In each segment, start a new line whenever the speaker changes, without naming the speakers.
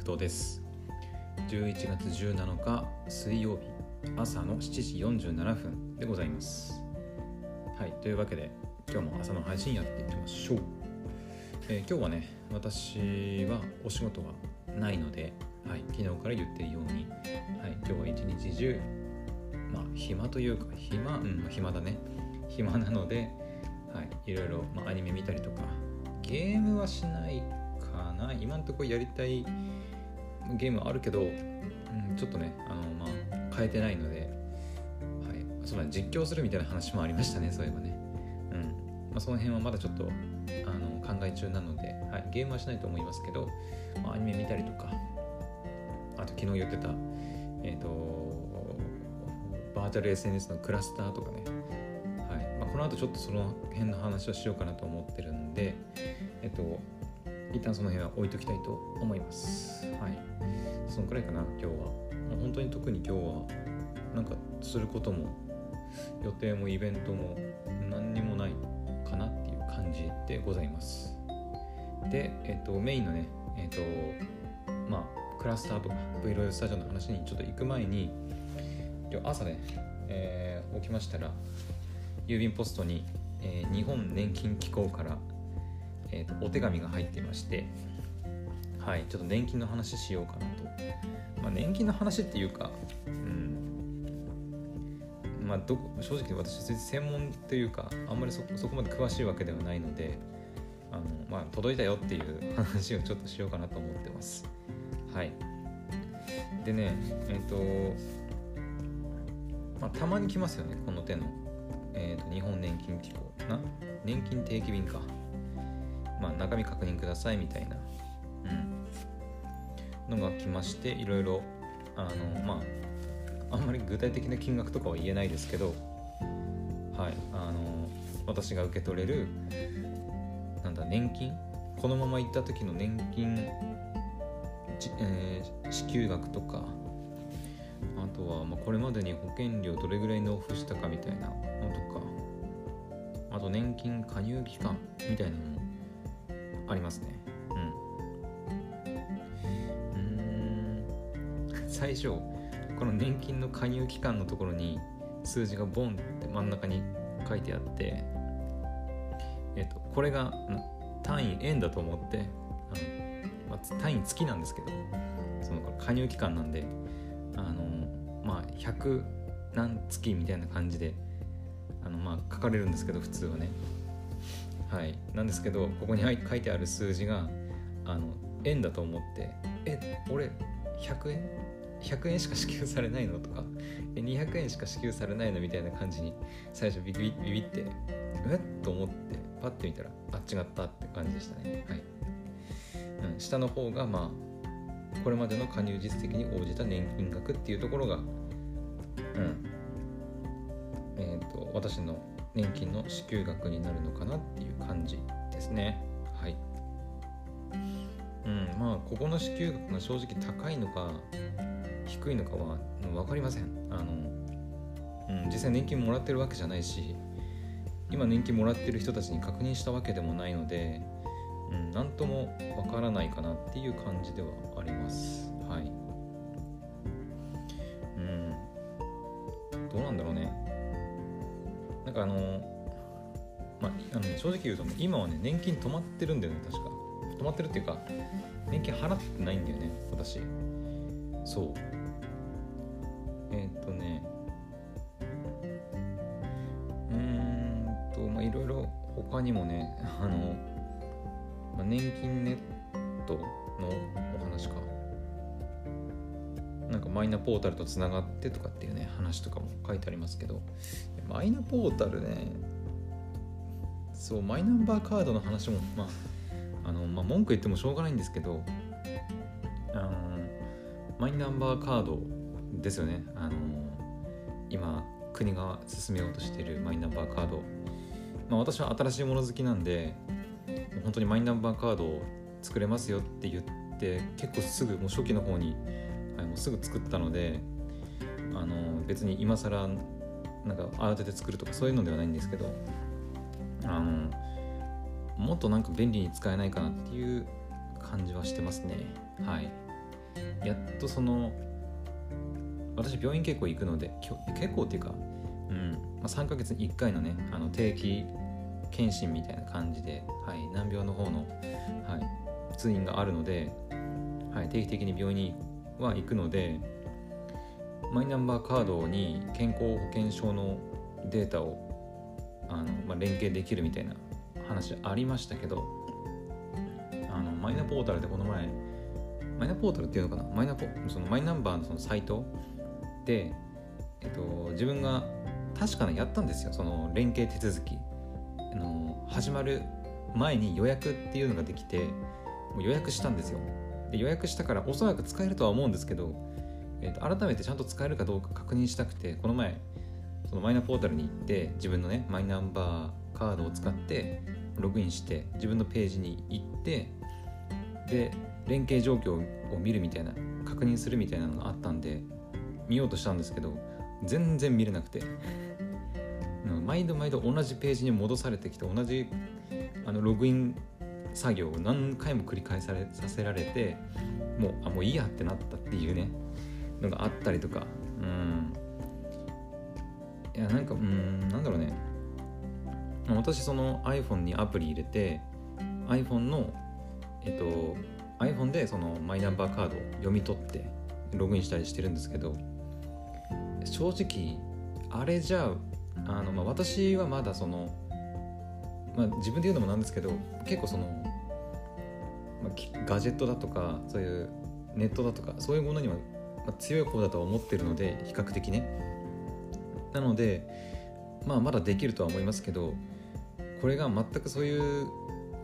福藤です。11月17日水曜日朝の7時47分でございます。はいというわけで今日も朝の配信やっていきましょう、えー、今日はね私はお仕事はないので、はい、昨日から言ってるように、はい、今日は一日中まあ暇というか暇うん暇だね。暇なのではい、いろいろ、まあ、アニメ見たりとかゲームはしないかな。今んとこやりたいゲームあるけど、うん、ちょっとねあの、まあ、変えてないので、はい、そうだ、ね、実況するみたいな話もありましたねそういえばね、うん。まあ、その辺はまだちょっとあの考え中なので、はい、ゲームはしないと思いますけど、まあ、アニメ見たりとかあと昨日言ってたえっ、ー、とバーチャル SNS のクラスターとかね。この後ちょっとその辺の話をしようかなと思ってるんで、えっと、一旦その辺は置いときたいと思います。はい。そのくらいかな、今日は。本当に特に今日は、なんかすることも、予定もイベントも何にもないかなっていう感じでございます。で、えっと、メインのね、えっと、まあ、クラスターとか V ロイスタジオの話にちょっと行く前に、今日朝ね、えー、起きましたら、郵便ポストに、えー、日本年金機構から、えーと、お手紙が入っていましてはいちょっと年金の話しようかなと、まあ、年金の話っていうかうんまあど正直私専門というかあんまりそそこまで詳しいわけではないのであの、まあ、届いたよっていう話をちょっとしようかなと思ってます。はい。でねえっ、ー、とまあたまに来ますよねこの手のえーと、日本年金機構。な？年金定期便か。まあ中身確認くださいみたいな、うん、のが来ましていろいろあのまああんまり具体的な金額とかは言えないですけどはいあの私が受け取れるなんだ年金？このまま行った時の年金、えー、支給額とかあとは、まあ、これまでに保険料どれぐらい納付したかみたいなのとかあと年金加入期間みたいなのもありますね。うん。うん。最初この年金の加入期間のところに数字がボンって真ん中に書いてあってえっとこれが単位円だと思ってあの、まあ、単位月なんですけどその加入期間なんであのまあ100何月みたいな感じであのまあ書かれるんですけど普通はね。はい。なんですけどここに書いてある数字があの円だと思ってえ俺100円？100円しか支給されないの？とかえ200円しか支給されないの？みたいな感じに最初ビビビビってえ？っと思ってパッて見たらあっ違ったって感じでしたね。はい、うん、下の方がまあこれまでの加入実績に応じた年金額っていうところが、うん。えーと、私の年金の支給額になるのかなっていう感じですね。はい。うん、まあここの支給額が正直高いのか低いのかは分かりません。あの、うん、実際年金もらってるわけじゃないし今年金もらってる人たちに確認したわけでもないのでうん、なんともわからないかなっていう感じではあります。正直言うと今はね、年金止まってるんだよね、確か。止まってるっていうか、年金払ってないんだよね、私。そう。えー、っとね、うーんと、まあ、いろいろ他にもね、あの、まあ、年金ネットのお話かなんかマイナポータルとつながってとかっていうね話とかも書いてありますけどマイナポータルねそうマイナンバーカードの話もまああの、まあ、文句言ってもしょうがないんですけどあのマイナンバーカードですよね。あの今国が進めようとしているマイナンバーカード。まあ私は新しいもの好きなんで本当にマイナンバーカードを作れますよって言って結構すぐもう初期の方に、はい、もうすぐ作ったのであの別に今更なんか慌てて作るとかそういうのではないんですけどあのもっとなんか便利に使えないかなっていう感じはしてますね。はい。やっとその私病院結構行くので結構っていうか、うん。まあ、3ヶ月に1回のねあの定期検診みたいな感じで、はい、難病の方の、はい、通院があるので、はい、定期的に病院には行くのでマイナンバーカードに健康保険証のデータをあの、まあ、連携できるみたいな話ありましたけどあのマイナポータルでこの前マイナポータルっていうのかな？マイナポそのマイナンバーのそのサイトで、えっと、自分が確かにやったんですよ。その連携手続き。あの始まる前に予約っていうのができてもう予約したんですよ。で予約したからおそらく使えるとは思うんですけど、えー、と改めてちゃんと使えるかどうか確認したくてこの前そのマイナポータルに行って自分のねマイナンバーカードを使ってログインして自分のページに行ってで連携状況を見るみたいな確認するみたいなのがあったんで見ようとしたんですけど全然見れなくて。毎度毎度同じページに戻されてきて同じあのログイン作業を何回も繰り返されさせられてもうあもういいやってなったっていうねのがあったりとか。うん。いやなんかうんなんだろうね。私その iPhone にアプリ入れて iPhone のえっと iPhone でそのマイナンバーカードを読み取ってログインしたりしてるんですけど正直あれじゃあの、まあ、私はまだその、まあ、自分で言うのもなんですけど結構その、まあ、ガジェットだとかそういうネットだとかそういうものには、強い方だとは思ってるので比較的ね。なのでまあまだできるとは思いますけどこれが全くそういう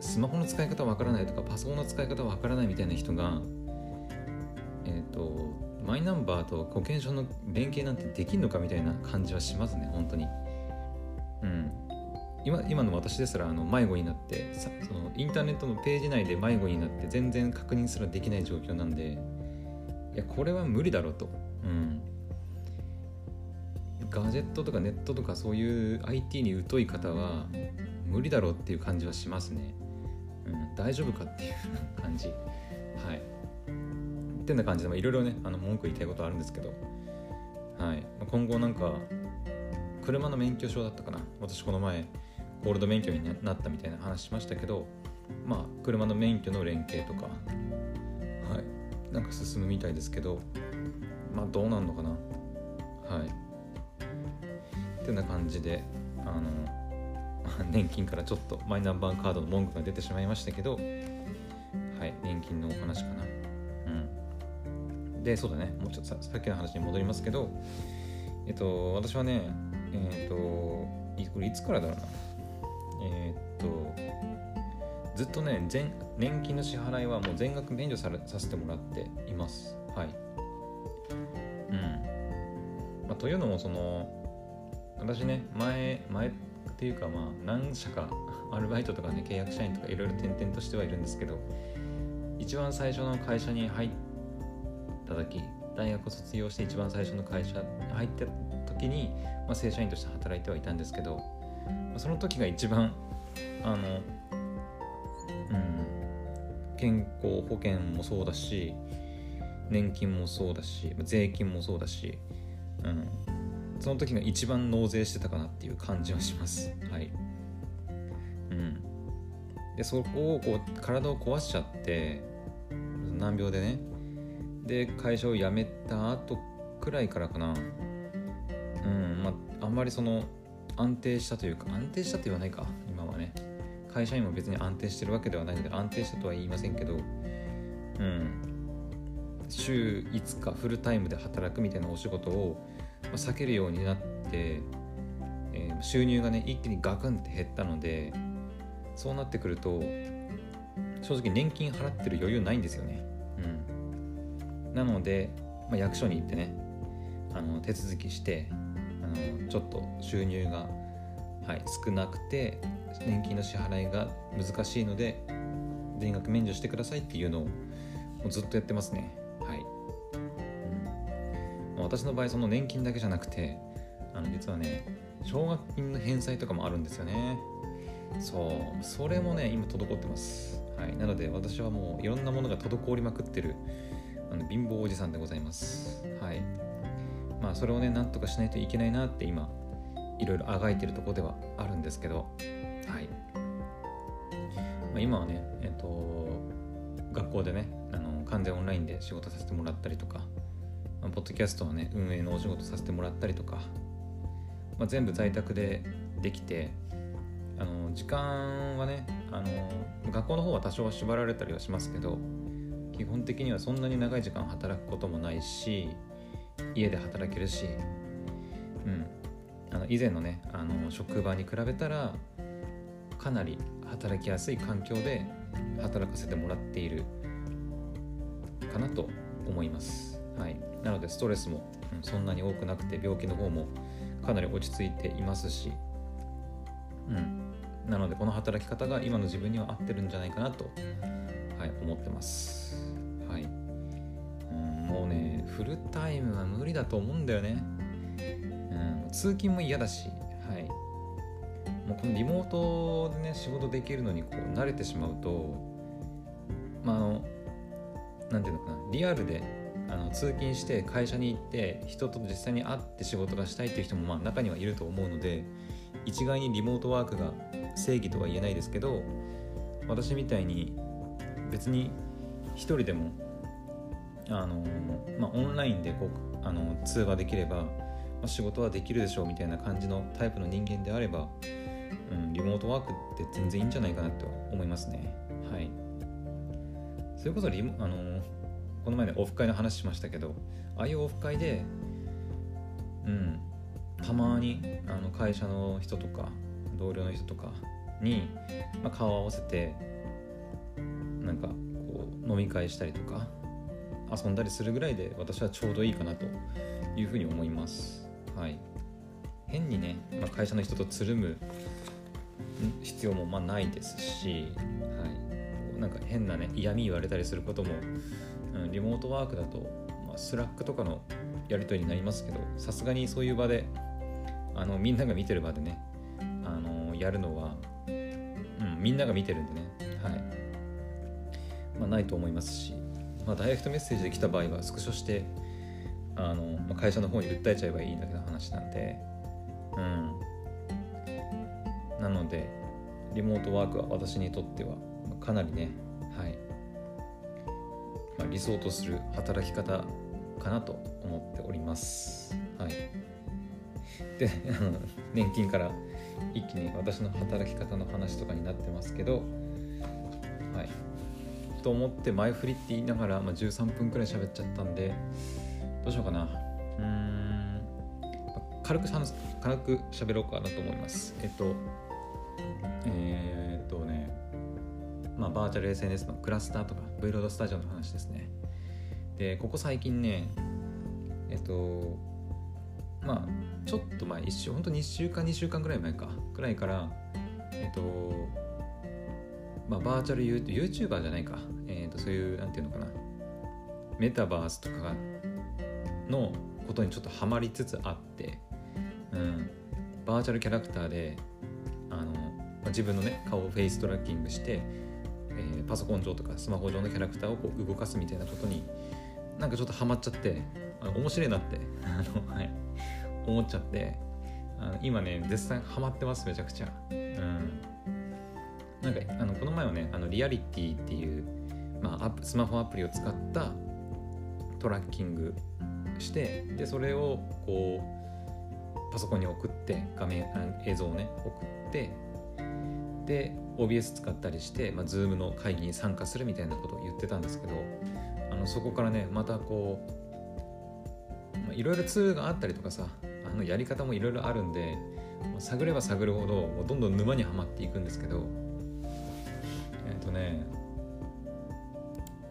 スマホの使い方わからないとかパソコンの使い方わからないみたいな人がえっ、ー、とマイナンバーと保険証の連携なんてできんのかみたいな感じはしますね本当に。うん。今今の私ですらあの迷子になってそのインターネットのページ内で迷子になって全然確認すらできない状況なんでいやこれは無理だろうと。うん。ガジェットとかネットとかそういう IT に疎い方は無理だろうっていう感じはしますね、うん、大丈夫かっていう感じ。はい。ってな感じでいろいろねあの文句言いたいことあるんですけど、はい、今後なんか車の免許証だったかな。私この前ゴールド免許になったみたいな話しましたけどまあ車の免許の連携とかはい。なんか進むみたいですけどまあどうなんのかな。てな感じであの 年金からちょっとマイナンバーカードの文句が出てしまいましたけどはい年金のお話かな。うん。でそうだね。もうちょっとさっきの話に戻りますけどえっと私はねえっとこれいつからだろうな。えっとずっとね全年金の支払いはもう全額免除されさせてもらっています。はい。うん、まあ、というのもその私ね前前っていうかまあ何社かアルバイトとかね契約社員とかいろいろ転々としてはいるんですけど一番最初の会社に入った時大学を卒業して一番最初の会社に入った時に、まあ、正社員として働いてはいたんですけど、その時が一番あの、うん、健康保険もそうだし年金もそうだし税金もそうだし、うん、その時が一番納税してたかなっていう感じはします。はい。うん。でそこをこう体を壊しちゃって難病でね。で会社を辞めた後くらいからかな。うんまああんまりその安定したというか安定したと言わないか今はね。会社員も別に安定してるわけではないので安定したとは言いませんけどうん。週5日フルタイムで働くみたいなお仕事を避けるようになって、えー、収入がね一気にガクンって減ったのでそうなってくると正直年金払ってる余裕ないんですよね。なので、まあ、役所に行ってねあの手続きしてあのちょっと収入が、はい、少なくて年金の支払いが難しいので全額免除してくださいっていうのをもうずっとやってますね、私の場合その年金だけじゃなくてあの実はね奨学金の返済とかもあるんですよね。そう。それもね今滞ってます。はい。なので私はもういろんなものが滞りまくってるあの貧乏おじさんでございます。はい。まあそれをねなんとかしないといけないなって今いろいろあがいてるとこではあるんですけど。はい、まあ、今はねえっ、と学校でねあの完全オンラインで仕事させてもらったりとか、まあ、ポッドキャストのね運営のお仕事させてもらったりとか、まあ、全部在宅でできてあの時間はねあの学校の方は多少は縛られたりはしますけど基本的にはそんなに長い時間働くこともないし家で働けるし、うん、あの以前のねあの職場に比べたらかなり働きやすい環境で働かせてもらっているかなと思います。はい、なのでストレスも、そんなに多くなくて病気の方もかなり落ち着いていますし、うん、なのでこの働き方が今の自分には合ってるんじゃないかなと、はい、思ってます。はい、うん、もうねフルタイムは無理だと思うんだよね。うん、通勤も嫌だし、はい、もうこのリモートでね仕事できるのにこう慣れてしまうとまああの何ていうのかなリアルであの通勤して会社に行って人と実際に会って仕事がしたいっていう人もまあ中にはいると思うので一概にリモートワークが正義とは言えないですけど私みたいに別に一人でもあの、まあ、オンラインでこうあの通話できれば、まあ、仕事はできるでしょうみたいな感じのタイプの人間であれば、うん、リモートワークって全然いいんじゃないかなと思いますね。はい。それこそリモ、あのこの前ね、オフ会の話しましたけど、ああいうオフ会で、うん、たまにあの会社の人とか、同僚の人とかに、まあ、顔を合わせて、なんかこう飲み会したりとか、遊んだりするぐらいで私はちょうどいいかなというふうに思います。はい。変にね、まあ、会社の人とつるむ必要もまあないですし、はい、なんか変なね嫌味言われたりすることも、うん、リモートワークだと、まあ、 Slack とかのやり取りになりますけどさすがにそういう場であのみんなが見てる場でねあのやるのは、うん、みんなが見てるんでね、はい。まあ、ないと思いますし、まあ、ダイレクトメッセージで来た場合はスクショしてあの、まあ、会社の方に訴えちゃえばいいだけの話なんで、うん、なのでリモートワークは私にとってはかなりね、はい。まあ、理想とする働き方かなと思っております。はい、で年金から一気に私の働き方の話とかになってますけど、はい、と思って前振りって言いながら、まあ、13分くらい喋っちゃったんでどうしようかな。うん。軽く軽く喋ろうかなと思います。えっとえー、っとね、まあ、バーチャル SNS のクラスターとか V ロードスタジオの話ですね。で、ここ最近ね、えっと、まあ、ちょっと前、一週、本当に1週間、2週間ぐらい前か、くらいから、えっと、まあ、バーチャル YouTuber じゃないか、えっと、そういう、なんていうのかな、メタバースとかのことにちょっとハマりつつあって、うん、バーチャルキャラクターでま自分のね顔をフェイストラッキングして、パソコン上とかスマホ上のキャラクターをこう動かすみたいなことになんかちょっとハマっちゃってあの面白いなって あの、はい、思っちゃってあの今ね絶賛ハマってますめちゃくちゃ。うんなんかあのこの前はねあのリアリティっていう、まあ、スマホアプリを使ったトラッキングしてでそれをこうパソコンに送って画面映像をね送ってで OBS 使ったりして、まあ、Zoom の会議に参加するみたいなことを言ってたんですけどあのそこからねまたこういろいろツールがあったりとかさあのやり方もいろいろあるんで探れば探るほどもうどんどん沼にはまっていくんですけどえっ、ー、とね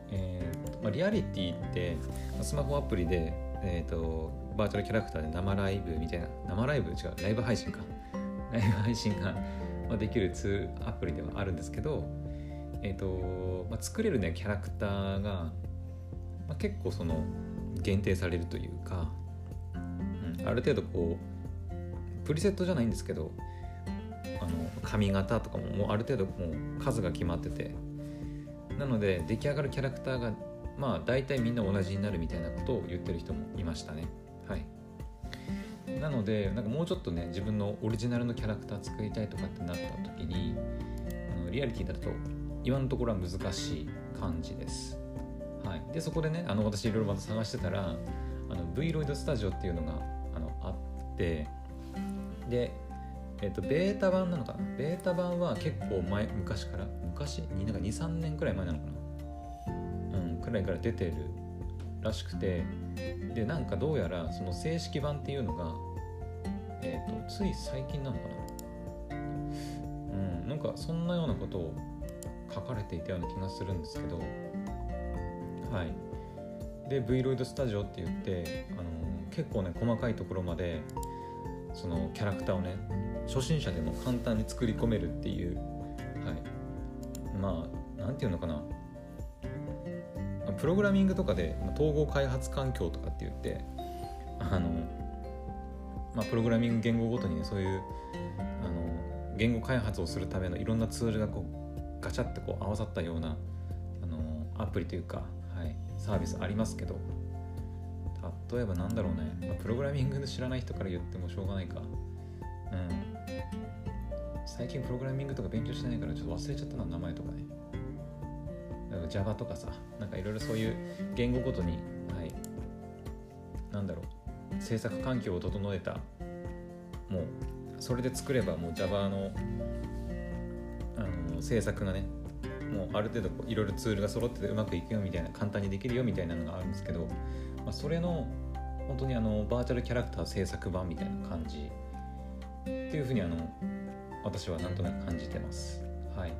えーまあ、リアリティってスマホアプリで、えーとバーチャルキャラクターで生ライブみたいな生ライブ？違うライブ配信か。ライブ配信がまできるツールアプリではあるんですけど、えーとまあ、作れるねキャラクターが、まあ、結構その限定されるというか、うん、ある程度こうプリセットじゃないんですけどあの髪型とかももうある程度もう数が決まっててなので出来上がるキャラクターがまあ大体みんな同じになるみたいなことを言ってる人もいましたね。はい。なのでなんかもうちょっとね自分のオリジナルのキャラクター作りたいとかってなった時にあのリアリティだと今のところは難しい感じです。はい。でそこでねあの私いろいろまた探してたらあの V ロイドスタジオっていうのがあのあってでえっ、とベータ版なのかな？ベータ版は結構前昔から昔？なんか23年くらい前なのかな？うんくらいから出てるらしくてでなんかどうやらその正式版っていうのが、つい最近なのかな？うんなんかそんなようなことを書かれていたような気がするんですけど。はい。で V ロイドスタジオって言ってあの結構ね細かいところまでそのキャラクターをね初心者でも簡単に作り込めるっていう、はい、まあ何て言うのかな。プログラミングとかで統合開発環境とかって言ってあの、まあ、プログラミング言語ごとにねそういうあの言語開発をするためのいろんなツールがこうガチャってこう合わさったようなあのアプリというか、はい、サービスありますけど例えばなんだろうね、まあ、プログラミングで知らない人から言ってもしょうがないか。うん。最近プログラミングとか勉強してないからちょっと忘れちゃったな名前とかね。なんか Java とかさなんかいろいろそういう言語ごとにはい。なんだろう。制作環境を整えた。もうそれで作ればもう Java のあの制作がねもうある程度いろいろツールが揃っててうまくいくよみたいな簡単にできるよみたいなのがあるんですけど、まあ、それの本当にあのバーチャルキャラクター制作版みたいな感じ。っていうふうにあの私はなんとなく感じてます。はい、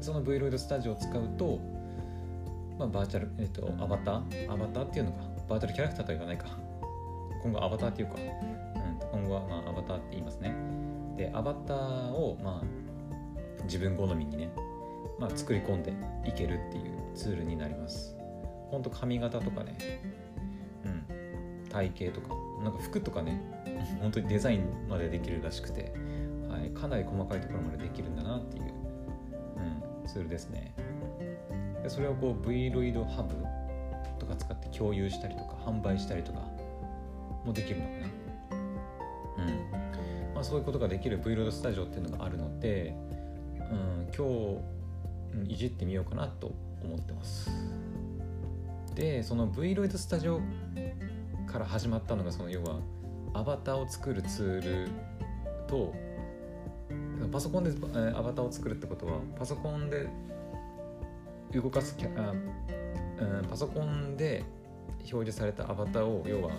その V ロイドスタジオを使うと、まあ、バーチャル、えっと、アバター？アバターっていうのか。バーチャルキャラクターと言わないか。今後アバターっていうか、うん、今後はまあアバターって言いますね。でアバターをまあ自分好みにね、まあ、作り込んでいけるっていうツールになります。ほんと髪型とかねうん体型とかなんか服とかね 本当にデザインまでできるらしくてはい、かなり細かいところまでできるんだなっていう、うん、ツールですね。でそれをこう Vloid ハブとか使って共有したりとか販売したりとかもできるのかな。うん。まあそういうことができる Vloid スタジオっていうのがあるので、うん、今日いじってみようかなと思ってます。でその Vloid スタジオから始まったのがその要はアバターを作るツールとパソコンでアバターを作るってことはパソコンで動かすキャあ、うん、パソコンで表示されたアバターを要は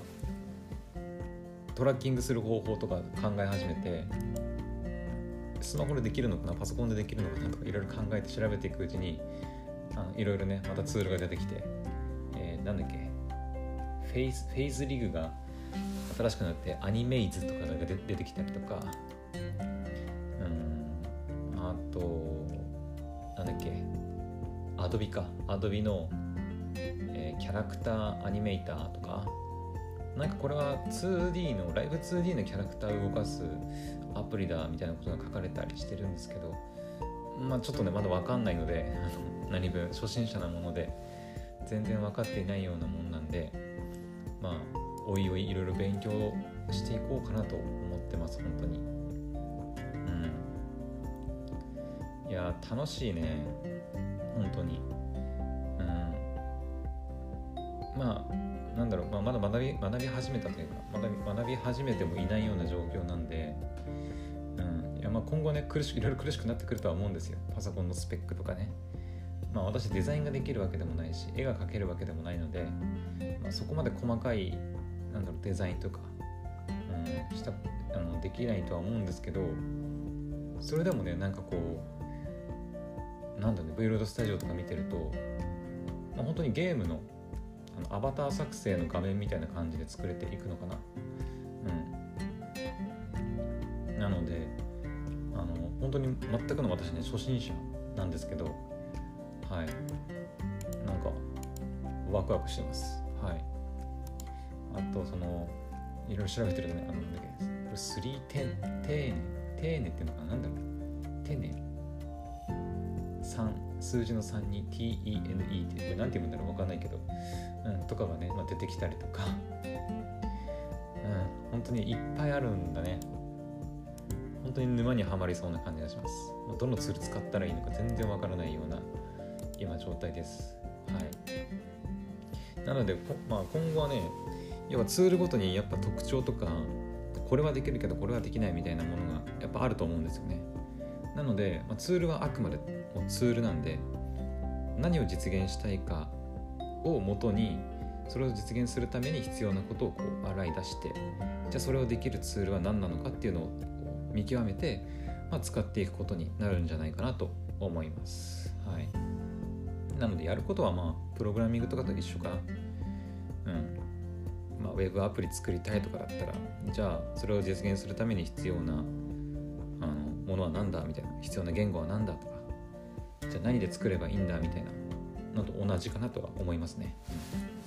トラッキングする方法とか考え始めてスマホでできるのかなパソコンでできるのかなとかいろいろ考えて調べていくうちにいろいろねまたツールが出てきて、えー、なんだっけフェイスフェイズリグが新しくなってアニメイズとかが出てきたりとかうんあとなんだっけアドビかアドビの、えー、キャラクターアニメーターとかなんかこれは 2D のライブ 2D のキャラクターを動かすアプリだみたいなことが書かれたりしてるんですけどまあちょっとねまだ分かんないので 何分初心者なもので全然分かっていないようなもんなんでまあおいおいいろいろ勉強していこうかなと思ってます本当に。うん。いや楽しいね。本当に。うん。まあなんだろう、まあ、まだ学び学び始めたというか学び学び始めてもいないような状況なんで、うん、いやまあ今後ね苦しいろいろ苦しくなってくるとは思うんですよ。パソコンのスペックとかね。まあ私デザインができるわけでもないし絵が描けるわけでもないので、まあ、そこまで細かいなんだろうデザインとか、うん、したあのできないとは思うんですけどそれでもねなんかこうなんだね V ロードスタジオとか見てると、まあ、本当にゲームのあのアバター作成の画面みたいな感じで作れていくのかな。うん。なのであの本当に全くの私ね初心者なんですけどはい。なんかワクワクしてます。はい。あとそのいろいろ調べてるとねあのなんだっけこれ3点丁寧丁寧っていうのかななんだろう丁寧3数字の3に TENE ってこれ何て読むんだろう分かんないけど、うん、とかがね、まあ、出てきたりとか、うん、本当にいっぱいあるんだね。本当に沼にはまりそうな感じがします。どのツール使ったらいいのか全然わからないような今状態です。はい。なので、まあ、今後はね要はツールごとにやっぱ特徴とかこれはできるけどこれはできないみたいなものがやっぱあると思うんですよね。なので、まあ、ツールはあくまでもツールなんで何を実現したいかをもとにそれを実現するために必要なことをこう洗い出してじゃあそれをできるツールは何なのかっていうのを見極めて、まあ、使っていくことになるんじゃないかなと思います。はい、なのでやることはまあプログラミングとかと一緒かな。うんまあ、ウェブアプリ作りたいとかだったらじゃあそれを実現するために必要なあのものは何だみたいな必要な言語は何だとかじゃあ何で作ればいいんだみたいなのと同じかなとは思いますね。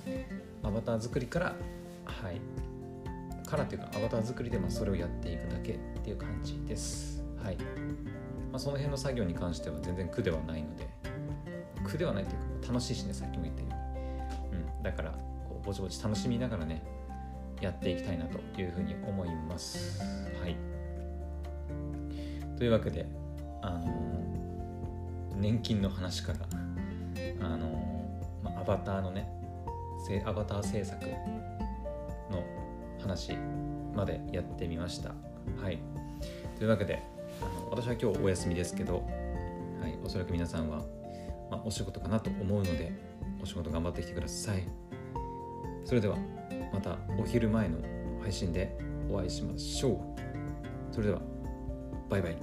うんアバター作りからはいからというかアバター作りでまそれをやっていくだけっていう感じです。はい。まあ、その辺の作業に関しては全然苦ではないので、苦ではないというか楽しいしね、さっきも言ったように。うん。だから、こうぼちぼち楽しみながらね、やっていきたいなというふうに思います。はい。というわけで、あの、年金の話から、あの、まあ、アバターのね、アバター制作の話までやってみました。はい。というわけで、あの私は今日お休みですけど、はい、おそらく皆さんは、まあ、お仕事かなと思うので、お仕事頑張ってきてください。それでは、またお昼前の配信でお会いしましょう。それでは、バイバイ。